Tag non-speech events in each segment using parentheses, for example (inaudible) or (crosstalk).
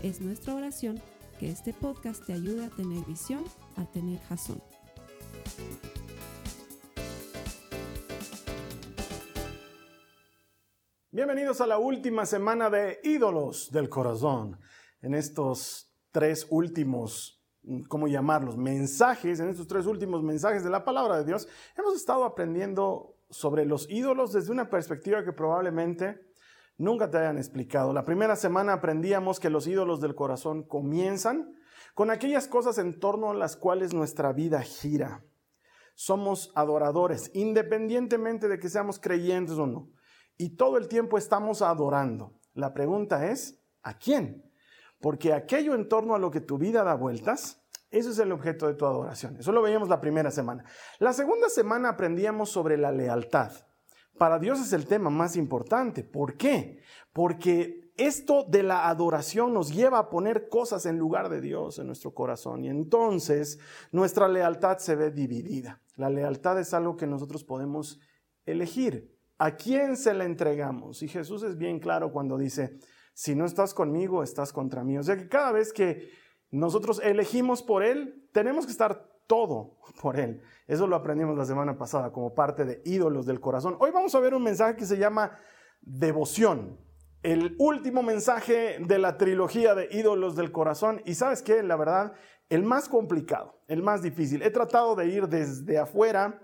Es nuestra oración que este podcast te ayude a tener visión, a tener jazón. Bienvenidos a la última semana de Ídolos del Corazón. En estos tres últimos, ¿cómo llamarlos? Mensajes, en estos tres últimos mensajes de la palabra de Dios, hemos estado aprendiendo sobre los ídolos desde una perspectiva que probablemente nunca te hayan explicado. La primera semana aprendíamos que los ídolos del corazón comienzan con aquellas cosas en torno a las cuales nuestra vida gira. Somos adoradores, independientemente de que seamos creyentes o no. Y todo el tiempo estamos adorando. La pregunta es, ¿a quién? Porque aquello en torno a lo que tu vida da vueltas, eso es el objeto de tu adoración. Eso lo veíamos la primera semana. La segunda semana aprendíamos sobre la lealtad para Dios es el tema más importante. ¿Por qué? Porque esto de la adoración nos lleva a poner cosas en lugar de Dios en nuestro corazón y entonces nuestra lealtad se ve dividida. La lealtad es algo que nosotros podemos elegir. ¿A quién se la entregamos? Y Jesús es bien claro cuando dice, si no estás conmigo, estás contra mí. O sea que cada vez que nosotros elegimos por Él, tenemos que estar todo por Él. Eso lo aprendimos la semana pasada como parte de ídolos del corazón. Hoy vamos a ver un mensaje que se llama devoción. El último mensaje de la trilogía de ídolos del corazón. Y sabes qué, la verdad, el más complicado, el más difícil. He tratado de ir desde afuera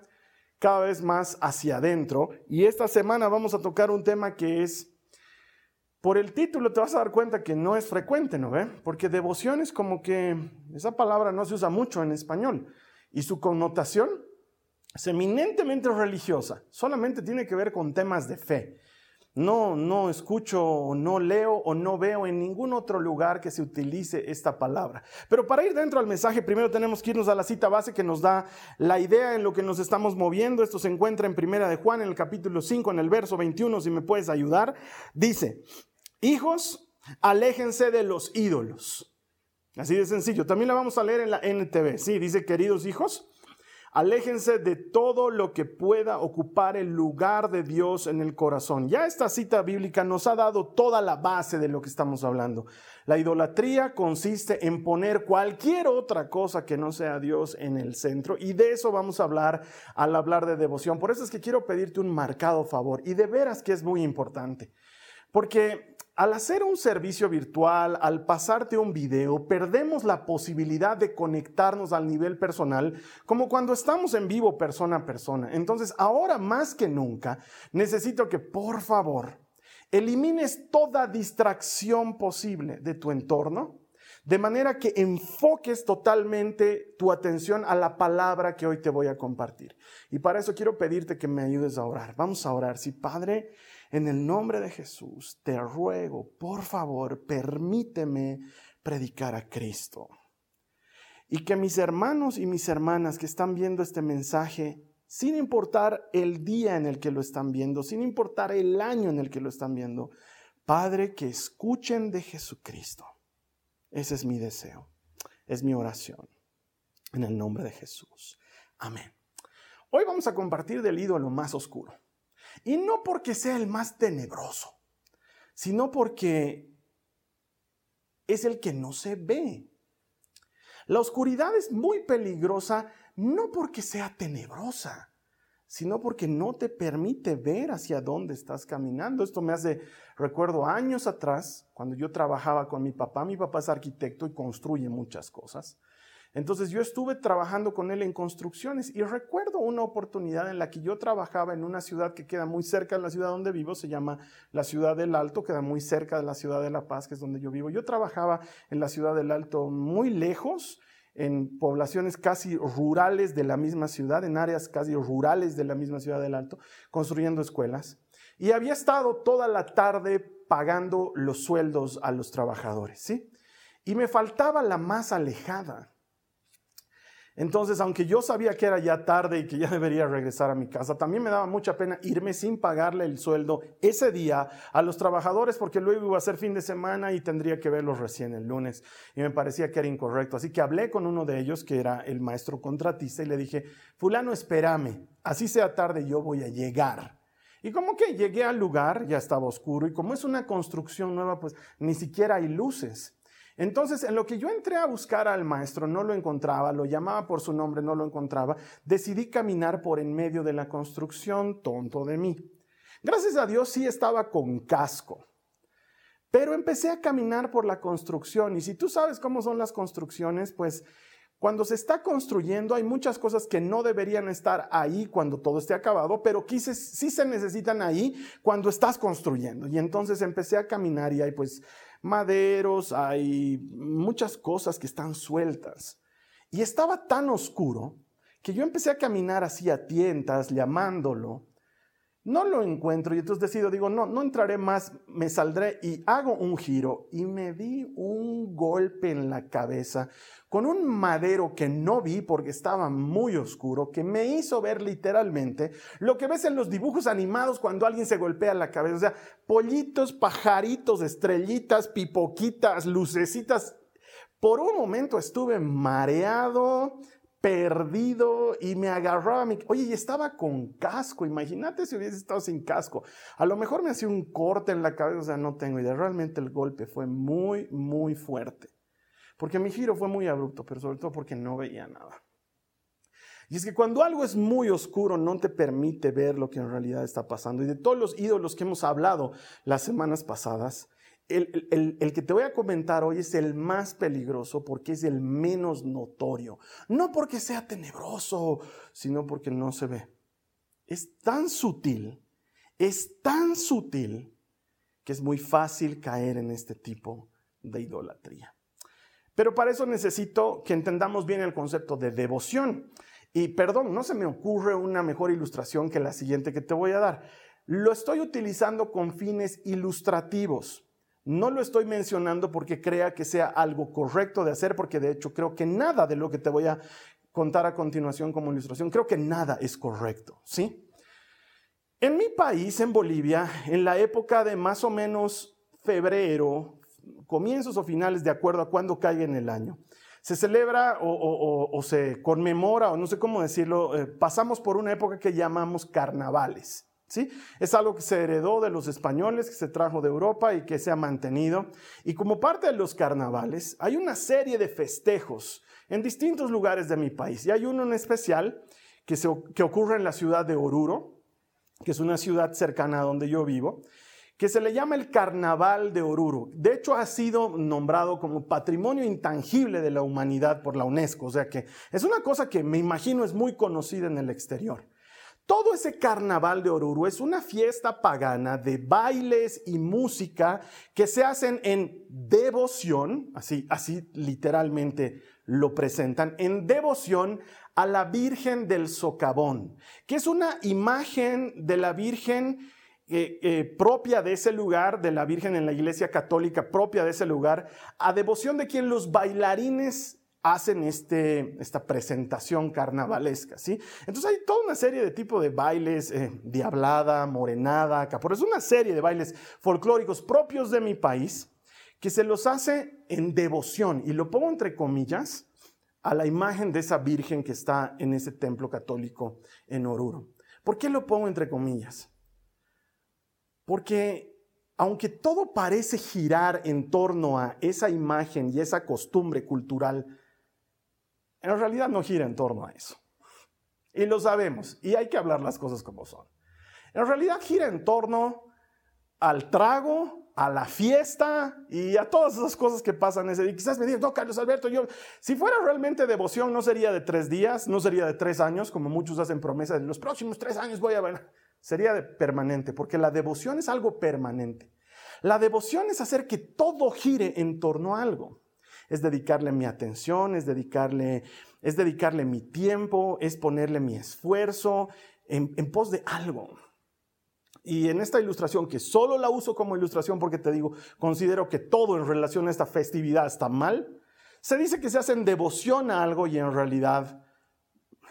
cada vez más hacia adentro. Y esta semana vamos a tocar un tema que es por el título te vas a dar cuenta que no es frecuente, ¿no ve? Porque devoción es como que esa palabra no se usa mucho en español y su connotación es eminentemente religiosa, solamente tiene que ver con temas de fe. No, no escucho, no leo o no veo en ningún otro lugar que se utilice esta palabra. Pero para ir dentro al mensaje, primero tenemos que irnos a la cita base que nos da la idea en lo que nos estamos moviendo. Esto se encuentra en Primera de Juan, en el capítulo 5, en el verso 21, si me puedes ayudar. Dice, Hijos, aléjense de los ídolos. Así de sencillo. También la vamos a leer en la NTV. Sí, dice, queridos hijos, aléjense de todo lo que pueda ocupar el lugar de Dios en el corazón. Ya esta cita bíblica nos ha dado toda la base de lo que estamos hablando. La idolatría consiste en poner cualquier otra cosa que no sea Dios en el centro y de eso vamos a hablar al hablar de devoción. Por eso es que quiero pedirte un marcado favor y de veras que es muy importante. Porque al hacer un servicio virtual, al pasarte un video, perdemos la posibilidad de conectarnos al nivel personal como cuando estamos en vivo persona a persona. Entonces, ahora más que nunca, necesito que por favor elimines toda distracción posible de tu entorno, de manera que enfoques totalmente tu atención a la palabra que hoy te voy a compartir. Y para eso quiero pedirte que me ayudes a orar. Vamos a orar. Sí, Padre, en el nombre de Jesús, te ruego, por favor, permíteme predicar a Cristo. Y que mis hermanos y mis hermanas que están viendo este mensaje, sin importar el día en el que lo están viendo, sin importar el año en el que lo están viendo, Padre, que escuchen de Jesucristo. Ese es mi deseo, es mi oración. En el nombre de Jesús. Amén. Hoy vamos a compartir del ídolo más oscuro. Y no porque sea el más tenebroso, sino porque es el que no se ve. La oscuridad es muy peligrosa no porque sea tenebrosa, sino porque no te permite ver hacia dónde estás caminando. Esto me hace, recuerdo años atrás, cuando yo trabajaba con mi papá, mi papá es arquitecto y construye muchas cosas. Entonces yo estuve trabajando con él en construcciones y recuerdo una oportunidad en la que yo trabajaba en una ciudad que queda muy cerca de la ciudad donde vivo, se llama la ciudad del Alto, queda muy cerca de la ciudad de La Paz, que es donde yo vivo. Yo trabajaba en la ciudad del Alto muy lejos, en poblaciones casi rurales de la misma ciudad, en áreas casi rurales de la misma ciudad del Alto, construyendo escuelas. Y había estado toda la tarde pagando los sueldos a los trabajadores, ¿sí? y me faltaba la más alejada. Entonces, aunque yo sabía que era ya tarde y que ya (laughs) debería regresar a mi casa, también me daba mucha pena irme sin pagarle el sueldo ese día a los trabajadores porque luego iba a ser fin de semana y tendría que verlos recién el lunes. Y me parecía que era incorrecto. Así que hablé con uno de ellos, que era el maestro contratista, y le dije, fulano, espérame, así sea tarde, yo voy a llegar. Y como que llegué al lugar, ya estaba oscuro, y como es una construcción nueva, pues ni siquiera hay luces. Entonces, en lo que yo entré a buscar al maestro, no lo encontraba, lo llamaba por su nombre, no lo encontraba, decidí caminar por en medio de la construcción, tonto de mí. Gracias a Dios sí estaba con casco, pero empecé a caminar por la construcción y si tú sabes cómo son las construcciones, pues cuando se está construyendo hay muchas cosas que no deberían estar ahí cuando todo esté acabado, pero sí se necesitan ahí cuando estás construyendo. Y entonces empecé a caminar y ahí pues maderos, hay muchas cosas que están sueltas. Y estaba tan oscuro que yo empecé a caminar así a tientas, llamándolo. No lo encuentro y entonces decido, digo, no, no entraré más, me saldré y hago un giro y me di un golpe en la cabeza con un madero que no vi porque estaba muy oscuro, que me hizo ver literalmente lo que ves en los dibujos animados cuando alguien se golpea la cabeza. O sea, pollitos, pajaritos, estrellitas, pipoquitas, lucecitas. Por un momento estuve mareado, perdido y me agarraba mi... Oye, y estaba con casco, imagínate si hubiese estado sin casco. A lo mejor me hacía un corte en la cabeza, o sea, no tengo idea. Realmente el golpe fue muy, muy fuerte. Porque mi giro fue muy abrupto, pero sobre todo porque no veía nada. Y es que cuando algo es muy oscuro no te permite ver lo que en realidad está pasando. Y de todos los ídolos que hemos hablado las semanas pasadas, el, que te voy a comentar hoy es el más peligroso porque es el menos notorio. No porque sea tenebroso, sino porque no se ve. Es tan sutil, es tan sutil que es muy fácil caer en este tipo de idolatría. Pero para eso necesito que entendamos bien el concepto de devoción. Y perdón, no se me ocurre una mejor ilustración que la siguiente que te voy a dar. Lo estoy utilizando con fines ilustrativos. No lo estoy mencionando porque crea que sea algo correcto de hacer, porque de hecho creo que nada de lo que te voy a contar a continuación como ilustración, creo que nada es correcto, ¿sí? En mi país, en Bolivia, en la época de más o menos febrero, comienzos o finales de acuerdo a cuándo caiga en el año. Se celebra o, se conmemora, o no sé cómo decirlo, eh, pasamos por una época que llamamos carnavales. Es algo que se heredó de los españoles, que se trajo de Europa y que se ha mantenido. Y como parte de los carnavales, hay una serie de festejos en distintos lugares de mi país. Y hay uno en especial que, que ocurre en la ciudad de Oruro, que es una ciudad cercana a donde yo vivo, que se le llama el Carnaval de Oruro. De hecho, ha sido nombrado como Patrimonio Intangible de la Humanidad por la UNESCO, o sea que es una cosa que me imagino es muy conocida en el exterior. Todo ese carnaval de Oruro es una fiesta pagana de bailes y música que se hacen en devoción, así, así literalmente lo presentan, en devoción a la Virgen del Socavón, que es una imagen de la Virgen eh, eh, propia de ese lugar, de la Virgen en la Iglesia Católica, propia de ese lugar, a devoción de quien los bailarines hacen este, esta presentación carnavalesca, ¿sí? Entonces hay toda una serie de tipos de bailes, eh, diablada, morenada, capor, es una serie de bailes folclóricos propios de mi país que se los hace en devoción, y lo pongo entre comillas, a la imagen de esa Virgen que está en ese templo católico en Oruro. ¿Por qué lo pongo entre comillas? Porque aunque todo parece girar en torno a esa imagen y esa costumbre cultural, en realidad no gira en torno a eso. Y lo sabemos, y hay que hablar las cosas como son. En realidad gira en torno al trago, a la fiesta y a todas esas cosas que pasan ese día. Quizás me digan, no, Carlos Alberto, yo, si fuera realmente devoción, no sería de tres días, no sería de tres años, como muchos hacen promesa de los próximos tres años voy a ver sería permanente, porque la devoción es algo permanente. La devoción es hacer que todo gire en torno a algo. Es dedicarle mi atención, es dedicarle, es dedicarle mi tiempo, es ponerle mi esfuerzo en, pos de algo. Y en esta ilustración, que solo la uso como ilustración porque te digo, considero que todo en relación a esta festividad está mal, se dice que se hace en devoción a algo y en realidad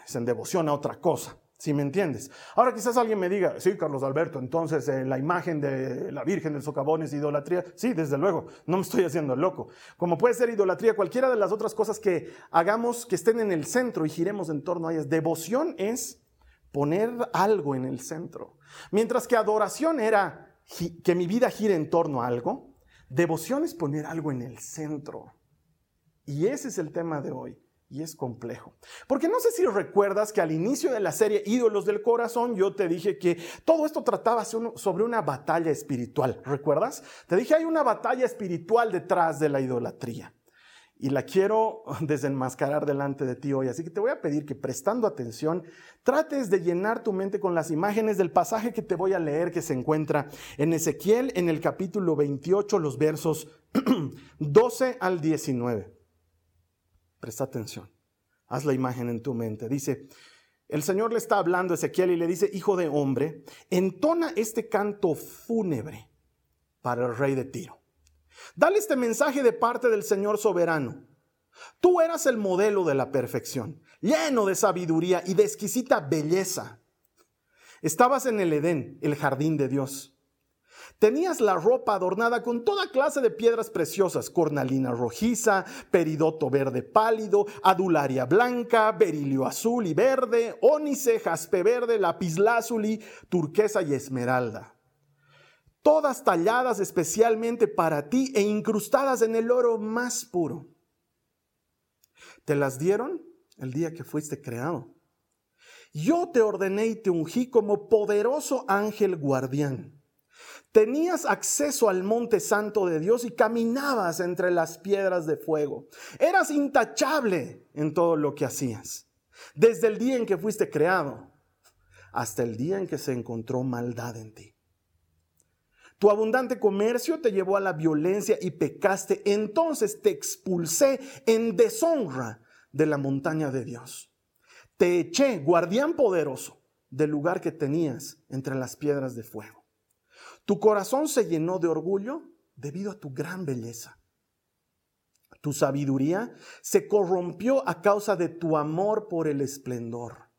es en devoción a otra cosa. Si me entiendes? Ahora quizás alguien me diga, sí, Carlos Alberto, entonces eh, la imagen de la Virgen del Socavón es idolatría. Sí, desde luego, no me estoy haciendo loco. Como puede ser idolatría cualquiera de las otras cosas que hagamos que estén en el centro y giremos en torno a ellas. Devoción es poner algo en el centro. Mientras que adoración era que mi vida gire en torno a algo, devoción es poner algo en el centro. Y ese es el tema de hoy y es complejo. Porque no sé si recuerdas que al inicio de la serie Ídolos del Corazón yo te dije que todo esto trataba sobre una batalla espiritual, ¿recuerdas? Te dije hay una batalla espiritual detrás de la idolatría. Y la quiero (laughs) desenmascarar delante de ti hoy. Así que te voy a pedir que prestando atención, trates de llenar tu mente con las imágenes del pasaje que te voy a leer que se encuentra en Ezequiel en el capítulo 28, los versos (clears throat) 12 al 19. Presta atención. Haz la imagen en tu mente. Dice, el Señor le está hablando a Ezequiel y le dice, hijo de hombre, entona este canto fúnebre para el rey de Tiro. Dale este mensaje de parte del Señor soberano. Tú eras el modelo de la perfección, lleno de sabiduría y de exquisita belleza. Estabas en el Edén, el jardín de Dios. Tenías la ropa adornada con toda clase de piedras preciosas, cornalina rojiza, peridoto verde pálido, adularia blanca, berilio azul y verde, ónice, jaspe verde, lapislázuli, turquesa y esmeralda. Todas talladas especialmente para ti e incrustadas en el oro más puro. Te las dieron el día que fuiste creado. Yo te ordené y te ungí como poderoso ángel guardián Tenías acceso al monte santo de Dios y caminabas entre las piedras de fuego. Eras intachable en todo lo que hacías. Desde el día en que fuiste creado hasta el día en que se encontró maldad en ti. Tu abundante comercio te llevó a la violencia y pecaste. Entonces te expulsé en deshonra de la montaña de Dios. Te eché, guardián poderoso, del lugar que tenías entre las piedras de fuego. Tu corazón se llenó de orgullo debido a tu gran belleza. Tu sabiduría se corrompió a causa de tu amor por el esplendor.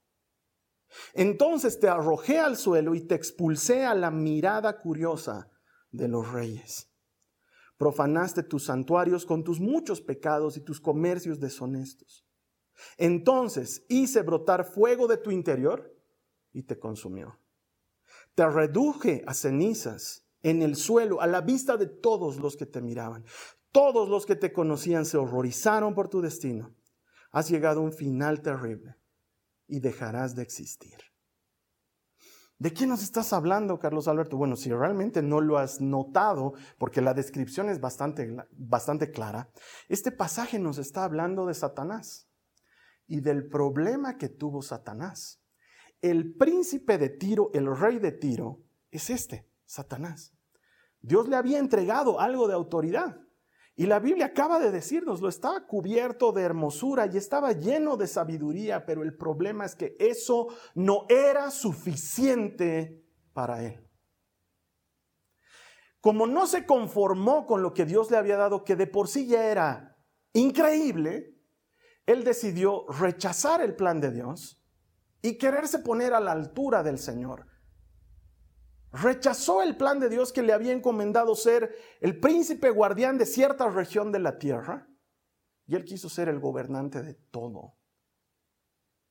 Entonces te arrojé al suelo y te expulsé a la mirada curiosa de los reyes. Profanaste tus santuarios con tus muchos pecados y tus comercios deshonestos. Entonces hice brotar fuego de tu interior y te consumió. Te reduje a cenizas en el suelo a la vista de todos los que te miraban. Todos los que te conocían se horrorizaron por tu destino. Has llegado a un final terrible y dejarás de existir. ¿De qué nos estás hablando, Carlos Alberto? Bueno, si realmente no lo has notado, porque la descripción es bastante, bastante clara, este pasaje nos está hablando de Satanás y del problema que tuvo Satanás el príncipe de Tiro, el rey de Tiro, es este, Satanás. Dios le había entregado algo de autoridad. Y la Biblia acaba de decirnos, lo estaba cubierto de hermosura y estaba lleno de sabiduría, pero el problema es que eso no era suficiente para él. Como no se conformó con lo que Dios le había dado, que de por sí ya era increíble, él decidió rechazar el plan de Dios y quererse poner a la altura del Señor. Rechazó el plan de Dios que le había encomendado ser el príncipe guardián de cierta región de la tierra y él quiso ser el gobernante de todo.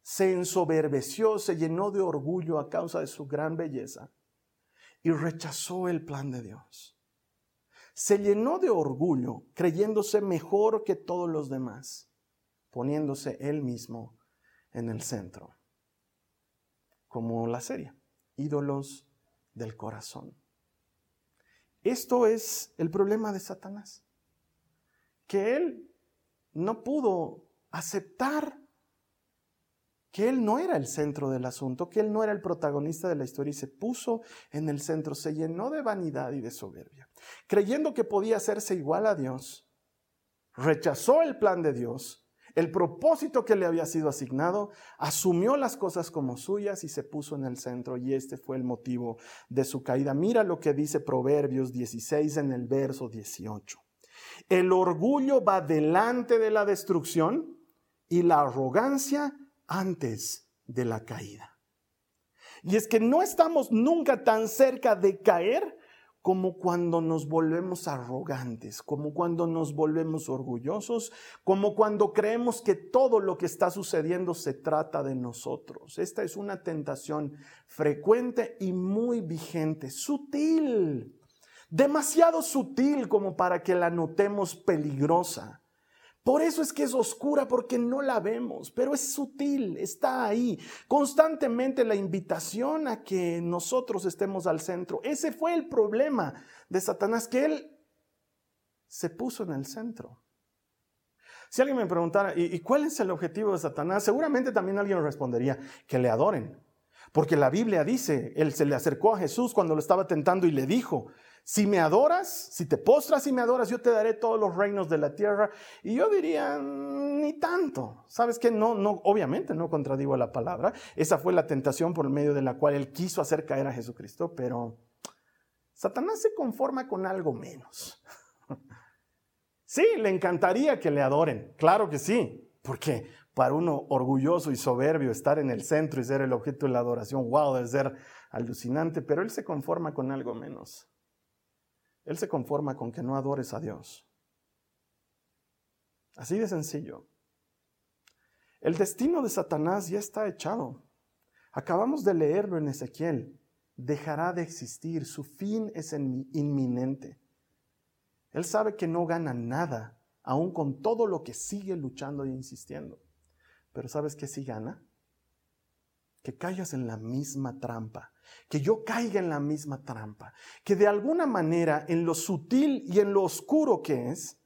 Se ensoberbeció, se llenó de orgullo a causa de su gran belleza y rechazó el plan de Dios. Se llenó de orgullo creyéndose mejor que todos los demás, poniéndose él mismo en el centro como la serie, ídolos del corazón. Esto es el problema de Satanás, que él no pudo aceptar que él no era el centro del asunto, que él no era el protagonista de la historia y se puso en el centro, se llenó de vanidad y de soberbia, creyendo que podía hacerse igual a Dios, rechazó el plan de Dios el propósito que le había sido asignado, asumió las cosas como suyas y se puso en el centro y este fue el motivo de su caída. Mira lo que dice Proverbios 16 en el verso 18. El orgullo va delante de la destrucción y la arrogancia antes de la caída. Y es que no estamos nunca tan cerca de caer como cuando nos volvemos arrogantes, como cuando nos volvemos orgullosos, como cuando creemos que todo lo que está sucediendo se trata de nosotros. Esta es una tentación frecuente y muy vigente, sutil, demasiado sutil como para que la notemos peligrosa. Por eso es que es oscura, porque no la vemos, pero es sutil, está ahí. Constantemente la invitación a que nosotros estemos al centro. Ese fue el problema de Satanás, que él se puso en el centro. Si alguien me preguntara, ¿y, cuál es el objetivo de Satanás? Seguramente también alguien respondería, que le adoren. Porque la Biblia dice, él se le acercó a Jesús cuando lo estaba tentando y le dijo, si me adoras, si te postras y me adoras, yo te daré todos los reinos de la tierra. Y yo diría, mm, ni tanto. ¿Sabes qué? No, no, obviamente no contradigo la palabra. Esa fue la tentación por medio de la cual él quiso hacer caer a Jesucristo, pero Satanás se conforma con algo menos. (laughs) Sí, le encantaría que le adoren, claro que sí, porque para uno orgulloso y soberbio estar en el centro y ser el objeto de la adoración, wow, debe ser alucinante, pero él se conforma con algo menos. Él se conforma con que no adores a Dios. Así de sencillo. El destino de Satanás ya está echado. Acabamos de leerlo en Ezequiel. Dejará de existir, su fin es inminente. Él sabe que no gana nada, aun con todo lo que sigue luchando e insistiendo. Pero ¿sabes qué sí gana? Que caigas en la misma trampa que yo caiga en la misma trampa, que de alguna manera en lo sutil y en lo oscuro que es,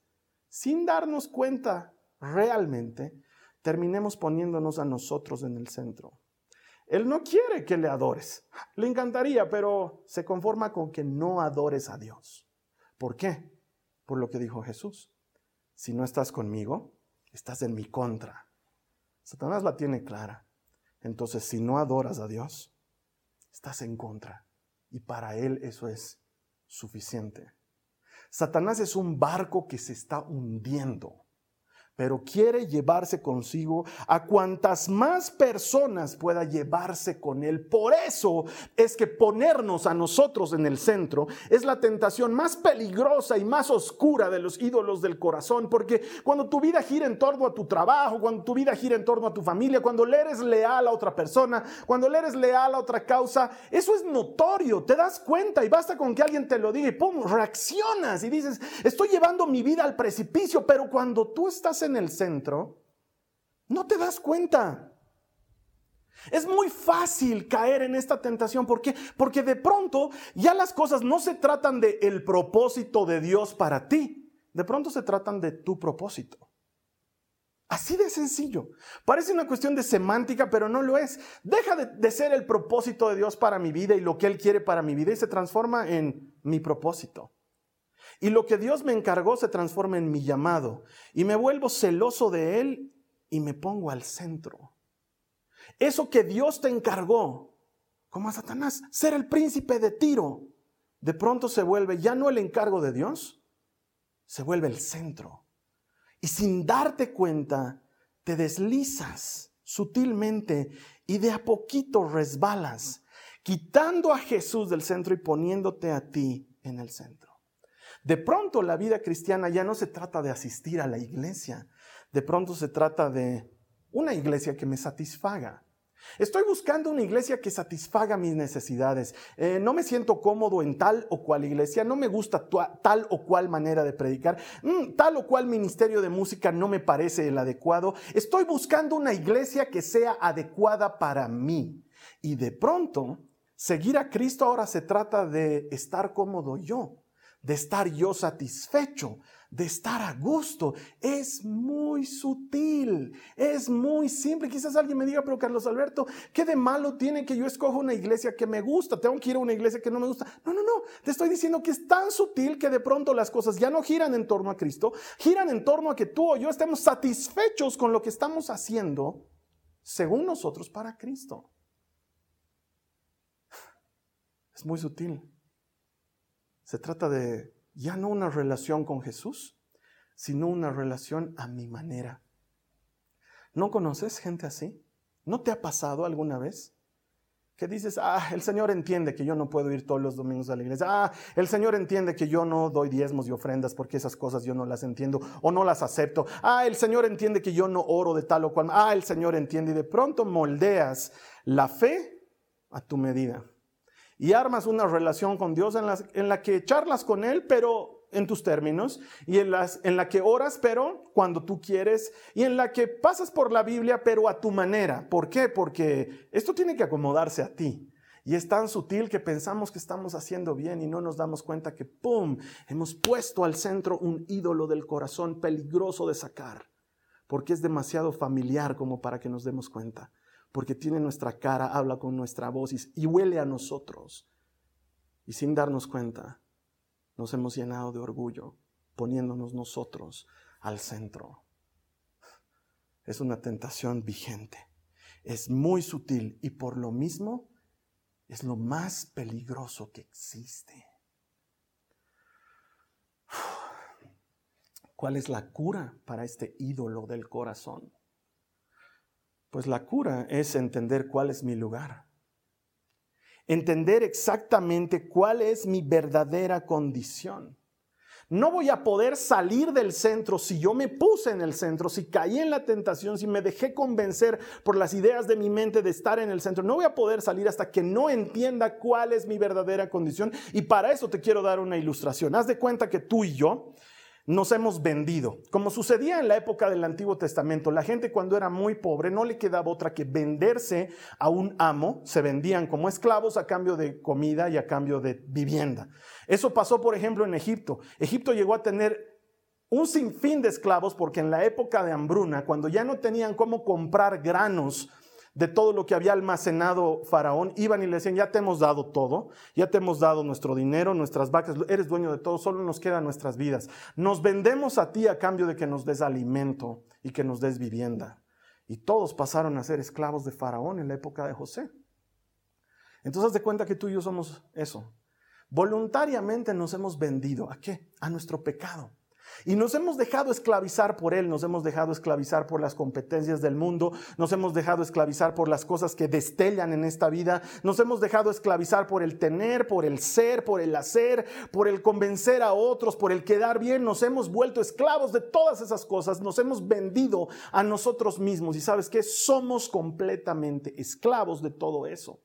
sin darnos cuenta realmente, terminemos poniéndonos a nosotros en el centro. Él no quiere que le adores. Le encantaría, pero se conforma con que no adores a Dios. ¿Por qué? Por lo que dijo Jesús. Si no estás conmigo, estás en mi contra. Satanás la tiene clara. Entonces, si no adoras a Dios, estás en contra. Y para él eso es suficiente. Satanás es un barco que se está hundiendo pero quiere llevarse consigo a cuantas más personas pueda llevarse con él. Por eso es que ponernos a nosotros en el centro es la tentación más peligrosa y más oscura de los ídolos del corazón, porque cuando tu vida gira en torno a tu trabajo, cuando tu vida gira en torno a tu familia, cuando le eres leal a otra persona, cuando le eres leal a otra causa, eso es notorio, te das cuenta y basta con que alguien te lo diga y pum, reaccionas y dices, estoy llevando mi vida al precipicio, pero cuando tú estás en el centro, no te das cuenta. Es muy fácil caer en esta tentación. ¿Por qué? Porque de pronto ya las cosas no se tratan de el propósito de Dios para ti. De pronto se tratan de tu propósito. Así de sencillo. Parece una cuestión de semántica, pero no lo es. Deja de, de, ser el propósito de Dios para mi vida y lo que Él quiere para mi vida y se transforma en mi propósito. Y lo que Dios me encargó se transforma en mi llamado. Y me vuelvo celoso de Él y me pongo al centro. Eso que Dios te encargó, como a Satanás, ser el príncipe de Tiro, de pronto se vuelve ya no el encargo de Dios, se vuelve el centro. Y sin darte cuenta, te deslizas sutilmente y de a poquito resbalas, quitando a Jesús del centro y poniéndote a ti en el centro. De pronto la vida cristiana ya no se trata de asistir a la iglesia, de pronto se trata de una iglesia que me satisfaga. Estoy buscando una iglesia que satisfaga mis necesidades. Eh, no me siento cómodo en tal o cual iglesia, no me gusta tal o cual manera de predicar, mm, tal o cual ministerio de música no me parece el adecuado. Estoy buscando una iglesia que sea adecuada para mí. Y de pronto, seguir a Cristo ahora se trata de estar cómodo yo de estar yo satisfecho, de estar a gusto. Es muy sutil, es muy simple. Quizás alguien me diga, pero Carlos Alberto, ¿qué de malo tiene que yo escoja una iglesia que me gusta? Tengo que ir a una iglesia que no me gusta. No, no, no. Te estoy diciendo que es tan sutil que de pronto las cosas ya no giran en torno a Cristo, giran en torno a que tú o yo estemos satisfechos con lo que estamos haciendo según nosotros para Cristo. Es muy sutil. Se trata de ya no una relación con Jesús, sino una relación a mi manera. ¿No conoces gente así? ¿No te ha pasado alguna vez? Que dices, ah, el Señor entiende que yo no puedo ir todos los domingos a la iglesia. Ah, el Señor entiende que yo no doy diezmos y ofrendas porque esas cosas yo no las entiendo o no las acepto. Ah, el Señor entiende que yo no oro de tal o cual. Ah, el Señor entiende. Y de pronto moldeas la fe a tu medida y armas una relación con Dios en la, que charlas con Él, pero en tus términos, y en, las, en la que oras, pero cuando tú quieres, y en la que pasas por la Biblia, pero a tu manera. ¿Por qué? Porque esto tiene que acomodarse a ti. Y es tan sutil que pensamos que estamos haciendo bien y no nos damos cuenta que, ¡pum!, hemos puesto al centro un ídolo del corazón peligroso de sacar, porque es demasiado familiar como para que nos demos cuenta porque tiene nuestra cara, habla con nuestra voz y, huele a nosotros. Y sin darnos cuenta, nos hemos llenado de orgullo, poniéndonos nosotros al centro. Es una tentación vigente, es muy sutil y por lo mismo es lo más peligroso que existe. ¿Cuál es la cura para este ídolo del corazón? Pues la cura es entender cuál es mi lugar. Entender exactamente cuál es mi verdadera condición. No voy a poder salir del centro si yo me puse en el centro, si caí en la tentación, si me dejé convencer por las ideas de mi mente de estar en el centro. No voy a poder salir hasta que no entienda cuál es mi verdadera condición. Y para eso te quiero dar una ilustración. Haz de cuenta que tú y yo nos hemos vendido. Como sucedía en la época del Antiguo Testamento, la gente cuando era muy pobre no le quedaba otra que venderse a un amo, se vendían como esclavos a cambio de comida y a cambio de vivienda. Eso pasó, por ejemplo, en Egipto. Egipto llegó a tener un sinfín de esclavos porque en la época de hambruna, cuando ya no tenían cómo comprar granos, de todo lo que había almacenado Faraón, iban y le decían, ya te hemos dado todo, ya te hemos dado nuestro dinero, nuestras vacas, eres dueño de todo, solo nos quedan nuestras vidas. Nos vendemos a ti a cambio de que nos des alimento y que nos des vivienda. Y todos pasaron a ser esclavos de Faraón en la época de José. Entonces, de cuenta que tú y yo somos eso. Voluntariamente nos hemos vendido. ¿A qué? A nuestro pecado. Y nos hemos dejado esclavizar por Él, nos hemos dejado esclavizar por las competencias del mundo, nos hemos dejado esclavizar por las cosas que destellan en esta vida, nos hemos dejado esclavizar por el tener, por el ser, por el hacer, por el convencer a otros, por el quedar bien, nos hemos vuelto esclavos de todas esas cosas, nos hemos vendido a nosotros mismos y sabes que somos completamente esclavos de todo eso.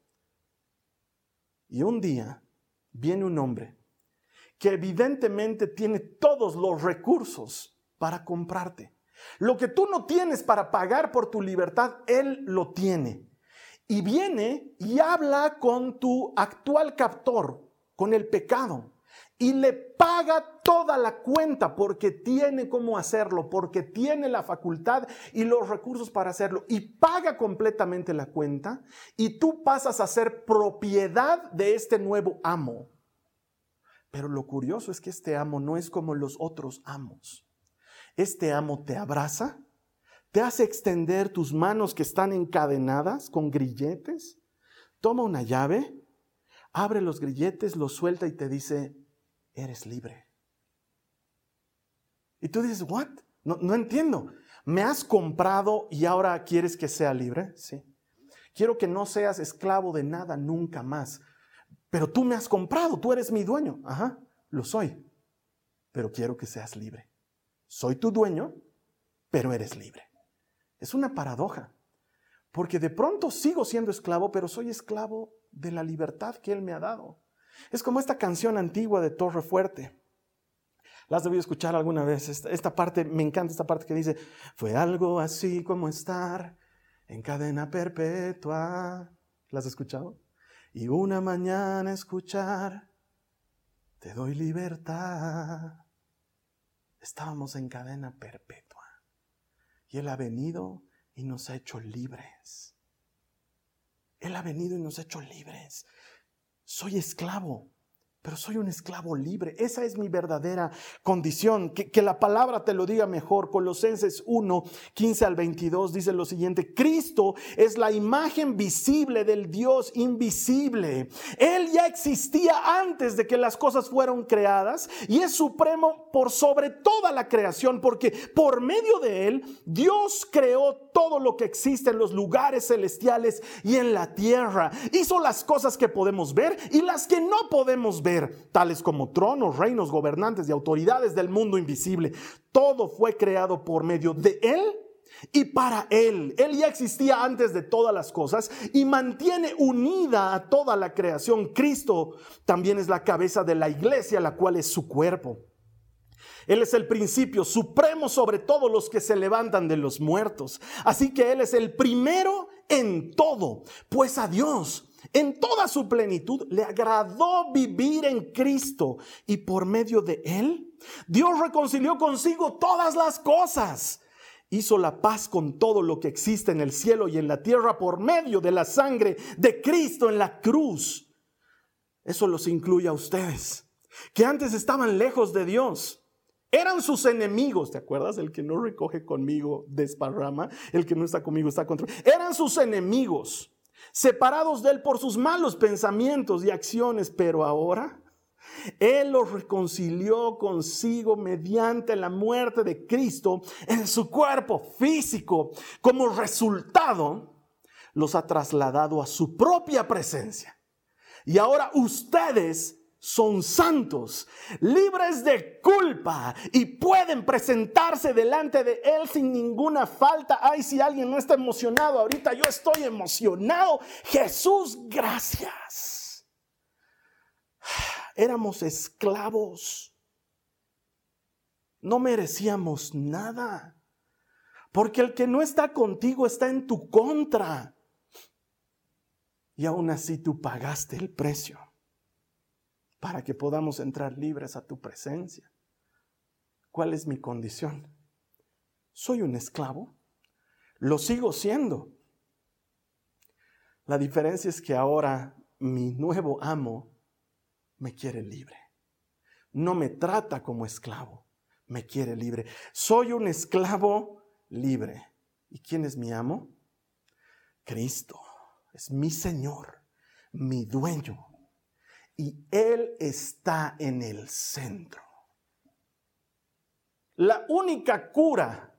Y un día viene un hombre que evidentemente tiene todos los recursos para comprarte. Lo que tú no tienes para pagar por tu libertad, Él lo tiene. Y viene y habla con tu actual captor, con el pecado, y le paga toda la cuenta porque tiene cómo hacerlo, porque tiene la facultad y los recursos para hacerlo, y paga completamente la cuenta, y tú pasas a ser propiedad de este nuevo amo. Pero lo curioso es que este amo no es como los otros amos. Este amo te abraza, te hace extender tus manos que están encadenadas con grilletes, toma una llave, abre los grilletes, los suelta y te dice, eres libre. Y tú dices, ¿what? No, no entiendo. ¿Me has comprado y ahora quieres que sea libre? Sí. Quiero que no seas esclavo de nada nunca más pero tú me has comprado, tú eres mi dueño. Ajá, lo soy, pero quiero que seas libre. Soy tu dueño, pero eres libre. Es una paradoja, porque de pronto sigo siendo esclavo, pero soy esclavo de la libertad que Él me ha dado. Es como esta canción antigua de Torre Fuerte. ¿La has debido escuchar alguna vez? Esta, parte, me encanta esta parte que dice, fue algo así como estar en cadena perpetua. ¿La has escuchado? Y una mañana escuchar, te doy libertad. estábamos en cadena perpetua. Y Él ha venido y nos ha hecho libres. Él ha venido y nos ha hecho libres. Soy esclavo, pero soy un esclavo libre. Esa es mi verdadera condición. Que, la palabra te lo diga mejor. Colosenses 1, 15 al 22 dice lo siguiente. Cristo es la imagen visible del Dios invisible. Él ya existía antes de que las cosas fueron creadas y es supremo por sobre toda la creación porque por medio de Él Dios creó todo lo que existe en los lugares celestiales y en la tierra. Hizo las cosas que podemos ver y las que no podemos ver tales como tronos, reinos, gobernantes y autoridades del mundo invisible. Todo fue creado por medio de Él y para Él. Él ya existía antes de todas las cosas y mantiene unida a toda la creación. Cristo también es la cabeza de la iglesia, la cual es su cuerpo. Él es el principio supremo sobre todos los que se levantan de los muertos. Así que Él es el primero en todo, pues a Dios en toda su plenitud le agradó vivir en Cristo y por medio de Él, Dios reconcilió consigo todas las cosas. Hizo la paz con todo lo que existe en el cielo y en la tierra por medio de la sangre de Cristo en la cruz. Eso los incluye a ustedes, que antes estaban lejos de Dios. Eran sus enemigos, ¿te acuerdas? El que no recoge conmigo desparrama, el que no está conmigo está contra. Eran sus enemigos separados de Él por sus malos pensamientos y acciones, pero ahora Él los reconcilió consigo mediante la muerte de Cristo en su cuerpo físico. Como resultado, los ha trasladado a su propia presencia. Y ahora ustedes son santos, libres de culpa y pueden presentarse delante de Él sin ninguna falta. Ay, si alguien no está emocionado ahorita, yo estoy emocionado. Jesús, gracias. Éramos esclavos. No merecíamos nada. Porque el que no está contigo está en tu contra. Y aún así tú pagaste el precio para que podamos entrar libres a tu presencia. ¿Cuál es mi condición? ¿Soy un esclavo? Lo sigo siendo. La diferencia es que ahora mi nuevo amo me quiere libre. No me trata como esclavo, me quiere libre. Soy un esclavo libre. ¿Y quién es mi amo? Cristo. Es mi Señor, mi dueño, y Él está en el centro. La única cura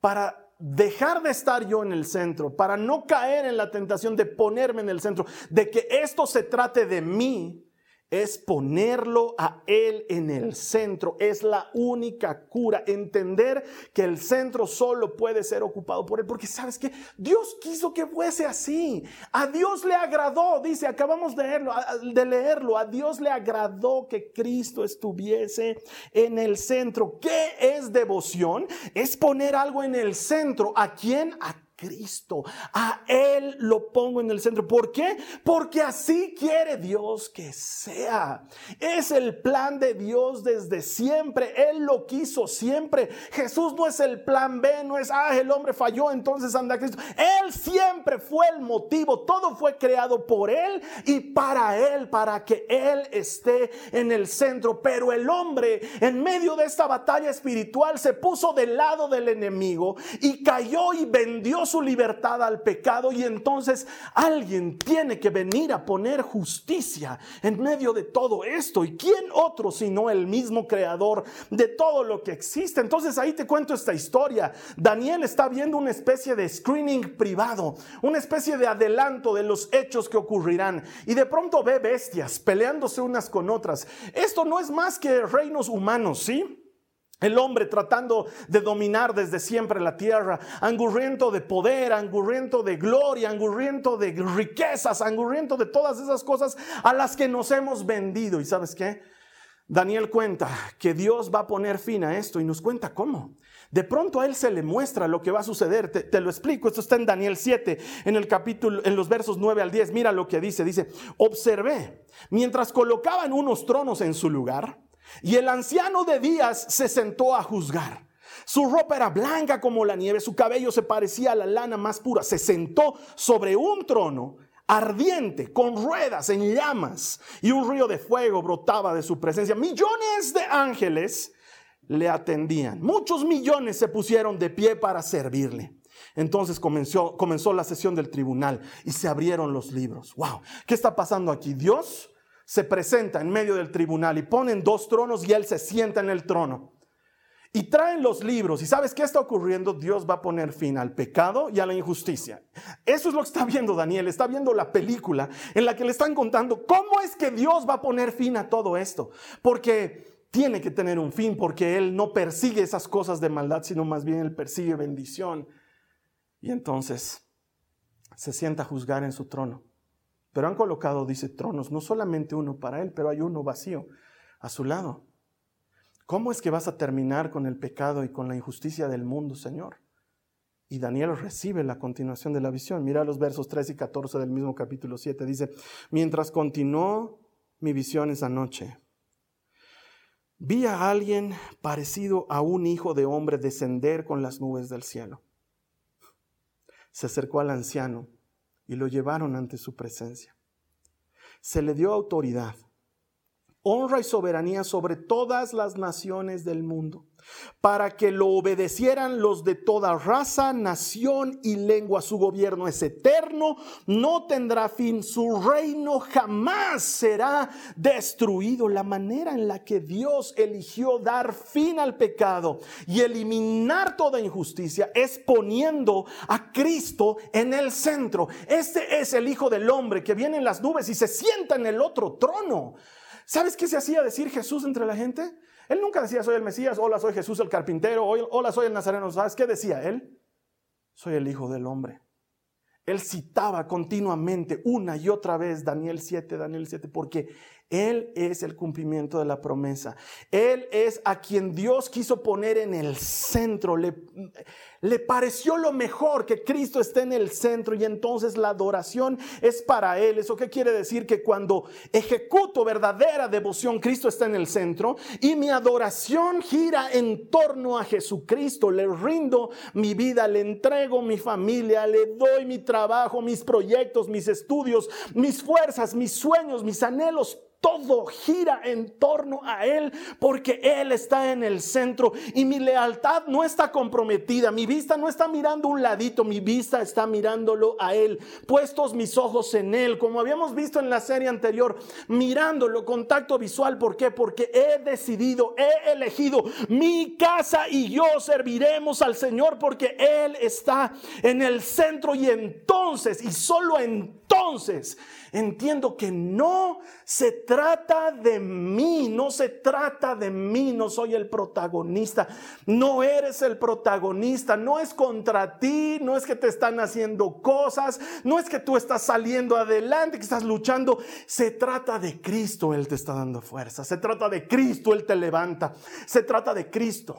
para dejar de estar yo en el centro, para no caer en la tentación de ponerme en el centro, de que esto se trate de mí, es ponerlo a Él en el centro. Es la única cura. Entender que el centro solo puede ser ocupado por Él. Porque sabes que Dios quiso que fuese así. A Dios le agradó, dice, acabamos de leerlo, de leerlo. A Dios le agradó que Cristo estuviese en el centro. ¿Qué es devoción? Es poner algo en el centro. ¿A quién? A Cristo. A Él lo pongo en el centro. ¿Por qué? Porque así quiere Dios que sea. Es el plan de Dios desde siempre. Él lo quiso siempre. Jesús no es el plan B, no es, ah, el hombre falló, entonces anda Cristo. Él siempre fue el motivo. Todo fue creado por Él y para Él, para que Él esté en el centro. Pero el hombre, en medio de esta batalla espiritual, se puso del lado del enemigo y cayó y vendió su libertad al pecado y entonces alguien tiene que venir a poner justicia en medio de todo esto. ¿Y quién otro sino el mismo creador de todo lo que existe? Entonces ahí te cuento esta historia. Daniel está viendo una especie de screening privado, una especie de adelanto de los hechos que ocurrirán y de pronto ve bestias peleándose unas con otras. Esto no es más que reinos humanos, ¿sí? El hombre tratando de dominar desde siempre la tierra, angurriento de poder, angurriento de gloria, angurriento de riquezas, angurriento de todas esas cosas a las que nos hemos vendido. ¿Y sabes qué? Daniel cuenta que Dios va a poner fin a esto y nos cuenta cómo. De pronto a él se le muestra lo que va a suceder. Te, te, lo explico. Esto está en Daniel 7, en el capítulo, en los versos 9 al 10. Mira lo que dice. Dice, observé, mientras colocaban unos tronos en su lugar, Y el anciano de días se sentó a juzgar. Su ropa era blanca como la nieve, su cabello se parecía a la lana más pura. Se sentó sobre un trono ardiente, con ruedas en llamas, y un río de fuego brotaba de su presencia. Millones de ángeles le atendían. Muchos millones se pusieron de pie para servirle. Entonces comenzó, comenzó la sesión del tribunal y se abrieron los libros. ¡Wow! ¿Qué está pasando aquí? Dios se presenta en medio del tribunal y ponen dos tronos y él se sienta en el trono. Y traen los libros. ¿Y sabes qué está ocurriendo? Dios va a poner fin al pecado y a la injusticia. Eso es lo que está viendo Daniel. Está viendo la película en la que le están contando cómo es que Dios va a poner fin a todo esto. Porque tiene que tener un fin, porque Él no persigue esas cosas de maldad, sino más bien Él persigue bendición. Y entonces se sienta a juzgar en su trono. Pero han colocado, dice, tronos, no solamente uno para Él, pero hay uno vacío a su lado. ¿Cómo es que vas a terminar con el pecado y con la injusticia del mundo, Señor? Y Daniel recibe la continuación de la visión. Mira los versos 3 y 14 del mismo capítulo 7. Dice, mientras continuó mi visión esa noche, vi a alguien parecido a un hijo de hombre descender con las nubes del cielo. Se acercó al anciano y lo llevaron ante su presencia. Se le dio autoridad honra y soberanía sobre todas las naciones del mundo, para que lo obedecieran los de toda raza, nación y lengua. Su gobierno es eterno, no tendrá fin, su reino jamás será destruido. La manera en la que Dios eligió dar fin al pecado y eliminar toda injusticia es poniendo a Cristo en el centro. Este es el Hijo del Hombre que viene en las nubes y se sienta en el otro trono. ¿Sabes qué se hacía decir Jesús entre la gente? Él nunca decía soy el Mesías, hola soy Jesús el carpintero, hola soy el Nazareno. ¿Sabes qué decía él? Soy el Hijo del Hombre. Él citaba continuamente una y otra vez Daniel 7, Daniel 7, porque Él es el cumplimiento de la promesa. Él es a quien Dios quiso poner en el centro. Le, le pareció lo mejor que Cristo esté en el centro y entonces la adoración es para Él. ¿Eso qué quiere decir? Que cuando ejecuto verdadera devoción, Cristo está en el centro y mi adoración gira en torno a Jesucristo. Le rindo mi vida, le entrego mi familia, le doy mi trabajo, mis proyectos, mis estudios, mis fuerzas, mis sueños, mis anhelos todo gira en torno a Él porque Él está en el centro y mi lealtad no está comprometida, vista no está mirando un ladito, mi vista está mirándolo a Él, puestos mis ojos en Él, como habíamos visto en la serie anterior, mirándolo, contacto visual, ¿por qué? Porque he decidido, he elegido mi casa y yo serviremos al Señor porque Él está en el centro y entonces, y solo entonces, entiendo que no se trata de mí, no se trata de mí, no soy el protagonista, no eres el protagonista, no es contra ti, no es que te están haciendo cosas, no es que tú estás saliendo adelante, que estás luchando, se trata de Cristo, Él te está dando fuerza, se trata de Cristo, Él te levanta, se trata de Cristo.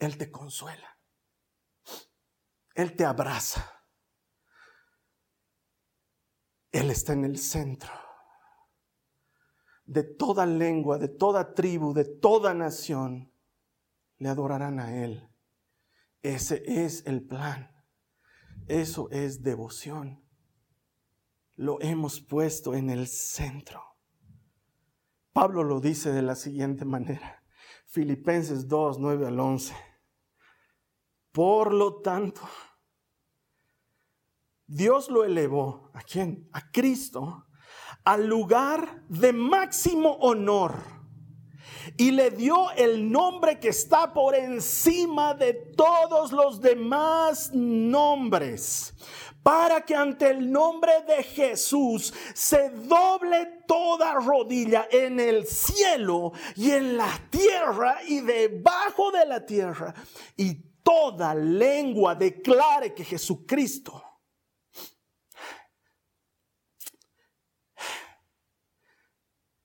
Él te consuela. Él te abraza. Él está en el centro de toda lengua, de toda tribu, de toda nación. Le adorarán a Él. Ese es el plan. Eso es devoción. Lo hemos puesto en el centro. Pablo lo dice de la siguiente manera. Filipenses 2, 9 al 11. Por lo tanto, Dios lo elevó. ¿A quién? A Cristo. Al lugar de máximo honor. Y le dio el nombre que está por encima de todos los demás nombres. Para que ante el nombre de Jesús se doble toda rodilla en el cielo y en la tierra y debajo de la tierra. Y toda lengua declare que Jesucristo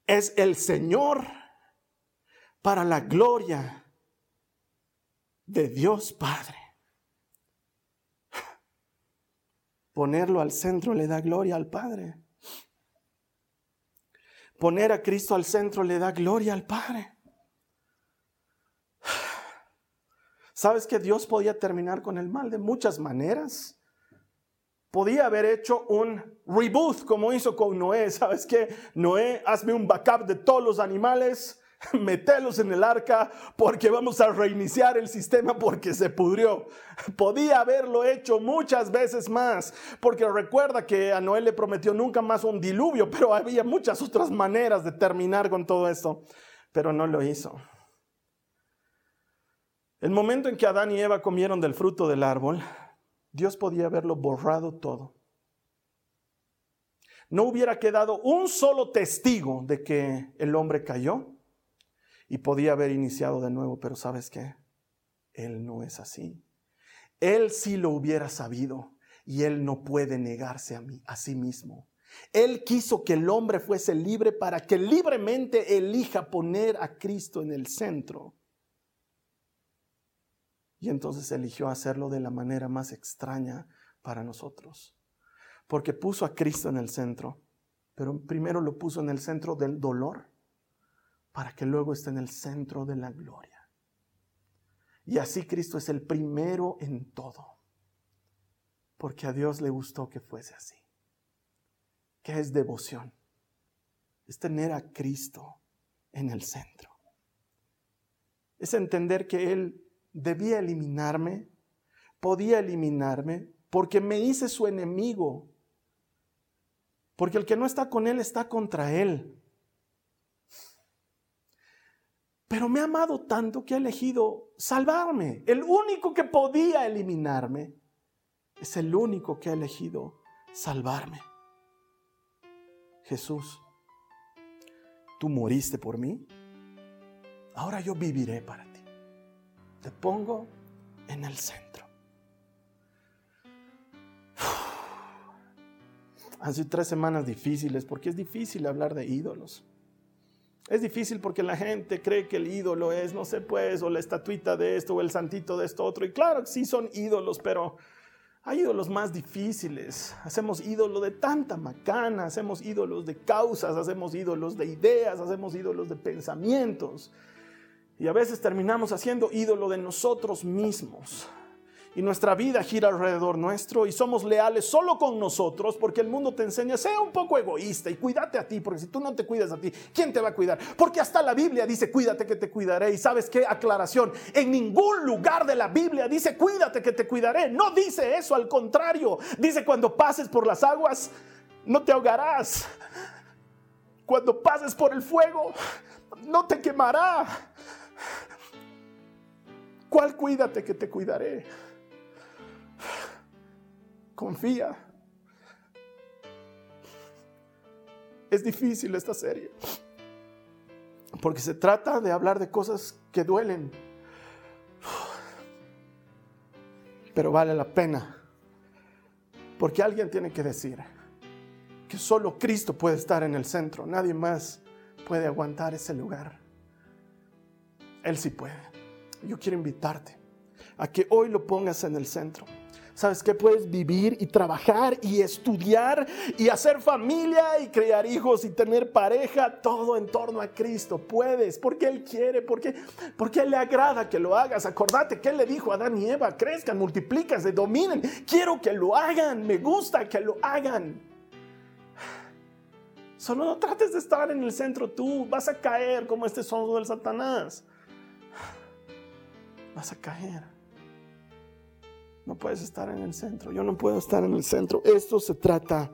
es el Señor para la gloria de Dios Padre. Ponerlo al centro le da gloria al Padre. poner a Cristo al centro le da gloria al Padre. ¿Sabes que Dios podía terminar con el mal de muchas maneras? Podía haber hecho un reboot como hizo con Noé. (laughs) ¿Sabes qué? Noé, hazme un backup de todos los animales, (laughs) metelos en el arca porque vamos a reiniciar el sistema porque se pudrió. (laughs) Podía haberlo hecho muchas veces más, porque recuerda que a Noé le prometió nunca más un diluvio, pero había muchas otras maneras de terminar con todo esto, pero no lo hizo. El momento en que Adán y Eva comieron del fruto del árbol, Dios podía haberlo borrado todo. No hubiera quedado un solo testigo de que el hombre cayó y podía haber iniciado de nuevo, pero ¿sabes qué? Él no es así. Él sí lo hubiera sabido y él no puede negarse a, mí, a sí mismo. Él quiso que el hombre fuese libre para que libremente elija poner a Cristo en el centro. Y entonces eligió hacerlo de la manera más extraña para nosotros. Porque puso a Cristo en el centro, pero primero lo puso en el centro del dolor, para que luego esté en el centro de la gloria. Y así Cristo es el primero en todo, porque a Dios le gustó que fuese así. ¿Qué es devoción? Es tener a Cristo en el centro. Es entender que Él debía eliminarme, podía eliminarme, porque me hice su enemigo. Porque el que no está con él está contra él. Pero me ha amado tanto que ha elegido salvarme. El único que podía eliminarme es el único que ha elegido salvarme. Jesús, tú moriste por mí. Ahora yo viviré para ti te pongo en el centro. (sighs) Han sido tres semanas difíciles porque es difícil hablar de ídolos. Es difícil porque la gente cree que el ídolo es, no sé, pues, o la estatuita de esto o el santito de esto otro. Y claro sí son ídolos, pero hay ídolos más difíciles. Hacemos ídolo de tanta macana, hacemos ídolos de causas, hacemos ídolos de ideas, hacemos ídolos de pensamientos. Y a veces terminamos haciendo ídolo de nosotros mismos. Y nuestra vida gira alrededor nuestro y somos leales solo con nosotros porque el mundo te enseña, sea un poco egoísta y cuídate a ti, porque si tú no te cuidas a ti, ¿quién te va a cuidar? Porque hasta la Biblia dice, cuídate que te cuidaré. Y sabes qué aclaración, en ningún lugar de la Biblia dice, cuídate que te cuidaré. No dice eso, al contrario, dice, cuando pases por las aguas, no te ahogarás. Cuando pases por el fuego, no te quemará ¿Cuál cuídate que te cuidaré? Confía. Es difícil esta serie. Porque se trata de hablar de cosas que duelen. Pero vale la pena. Porque alguien tiene que decir que solo Cristo puede estar en el centro. Nadie más puede aguantar ese lugar. Él sí puede yo quiero invitarte a que hoy lo pongas en el centro. ¿Sabes que Puedes vivir y trabajar y estudiar y hacer familia y crear hijos y tener pareja, todo en torno a Cristo. Puedes, porque Él quiere, porque, porque Él le agrada que lo hagas. Acordate que Él le dijo a Adán y Eva, crezcan, multiplican, se dominen. Quiero que lo hagan, me gusta que lo hagan. Solo no trates de estar en el centro tú, vas a caer como este sonso del Satanás vas a caer. No puedes estar en el centro. Yo no puedo estar en el centro. Esto se trata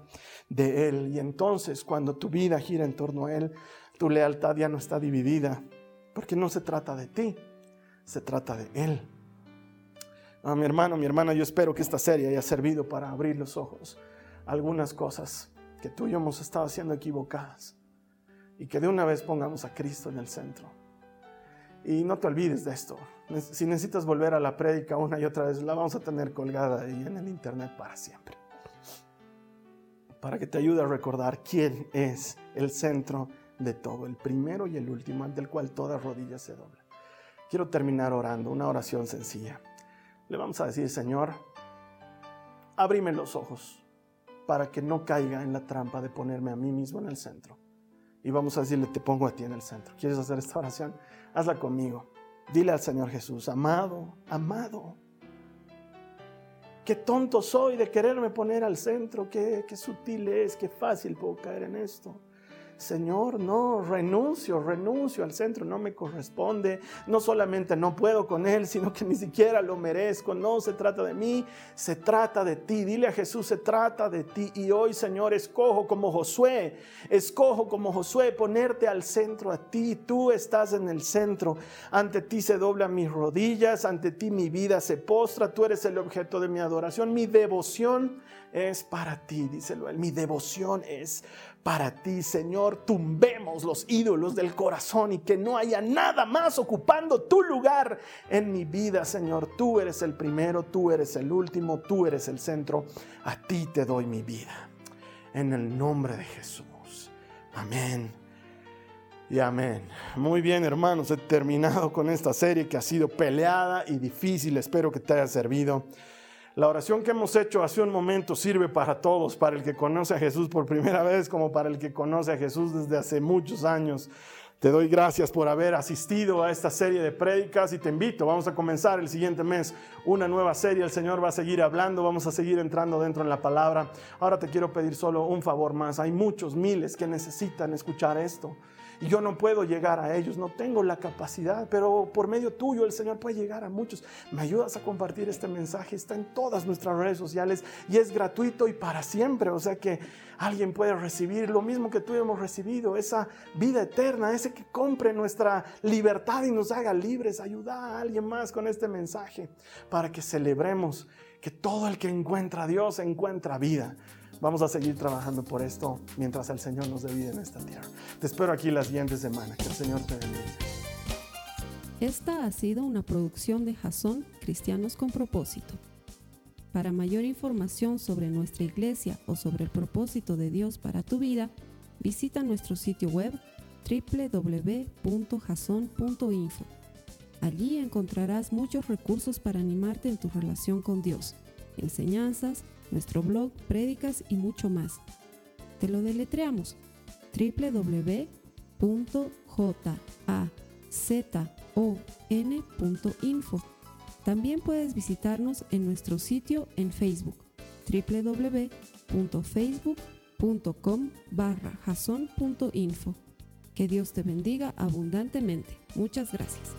de Él. Y entonces cuando tu vida gira en torno a Él, tu lealtad ya no está dividida. Porque no se trata de ti, se trata de Él. a mi hermano, mi hermana, yo espero que esta serie haya servido para abrir los ojos algunas cosas que tú y yo hemos estado haciendo equivocadas. Y que de una vez pongamos a Cristo en el centro. Y no te olvides de esto. Si necesitas volver a la prédica una y otra vez, la vamos a tener colgada ahí en el internet para siempre. Para que te ayude a recordar quién es el centro de todo, el primero y el último, ante el cual toda rodilla se dobla. Quiero terminar orando, una oración sencilla. Le vamos a decir, Señor, abrime los ojos para que no caiga en la trampa de ponerme a mí mismo en el centro y vamos a decirle, te pongo a ti en el centro. ¿Quieres hacer esta oración? Hazla conmigo. Dile al Señor Jesús, amado, amado. Qué tonto soy de quererme poner al centro, qué, sutil es, qué fácil puedo caer en esto. Señor, no, renuncio, renuncio al centro, no me corresponde. No solamente no puedo con Él, (laughs) sino que ni siquiera lo merezco. No se trata de mí, se trata de ti. Dile a Jesús, se trata de ti. Y hoy, Señor, escojo como Josué, escojo como Josué ponerte al centro a ti. Tú estás en el centro. Ante ti se doblan mis rodillas, ante ti mi vida se postra. Tú eres el objeto de mi adoración. Mi devoción es para ti, díselo él. Mi devoción es para ti, Señor. Tumbemos los ídolos del corazón y que no haya nada más ocupando tu lugar en mi vida, Señor. Tú eres el primero, tú eres el último, tú eres el centro. A ti te doy mi vida. En el nombre de Jesús. Amén. Y amén. Muy bien, hermanos, he terminado con esta serie que ha sido peleada y difícil. Espero que te haya servido. La oración que hemos hecho hace un momento sirve para todos, para el que conoce a Jesús por primera vez como para el que conoce a Jesús desde hace muchos años. Te doy gracias por haber asistido a esta serie de prédicas y te invito, vamos a comenzar el siguiente mes una nueva serie, el Señor va a seguir hablando, vamos a seguir entrando dentro en la palabra. Ahora te quiero pedir solo un favor más, hay muchos miles que necesitan escuchar esto y yo no puedo llegar a ellos, no tengo la capacidad, pero por medio tuyo el Señor puede llegar a muchos. ¿Me ayudas a compartir este mensaje? Está en todas nuestras redes sociales y es gratuito y para siempre, o sea que alguien puede recibir lo mismo que tú hemos recibido, esa vida eterna, ese que compre nuestra libertad y nos haga libres. Ayuda a alguien más con este mensaje para que celebremos que todo el que encuentra a Dios encuentra vida. Vamos a seguir trabajando por esto mientras el Señor nos dé vida en esta tierra. Te espero aquí la siguiente semana. Que el Señor te bendiga. Esta ha sido una producción de Jason Cristianos con Propósito. Para mayor información sobre nuestra iglesia o sobre el propósito de Dios para tu vida, visita nuestro sitio web www.jason.info. Allí encontrarás muchos recursos para animarte en tu relación con Dios, enseñanzas, nuestro blog, prédicas y mucho más. Te lo deletreamos www.jazon.info. También puedes visitarnos en nuestro sitio en Facebook www.facebook.com barra Que Dios te bendiga abundantemente. Muchas gracias.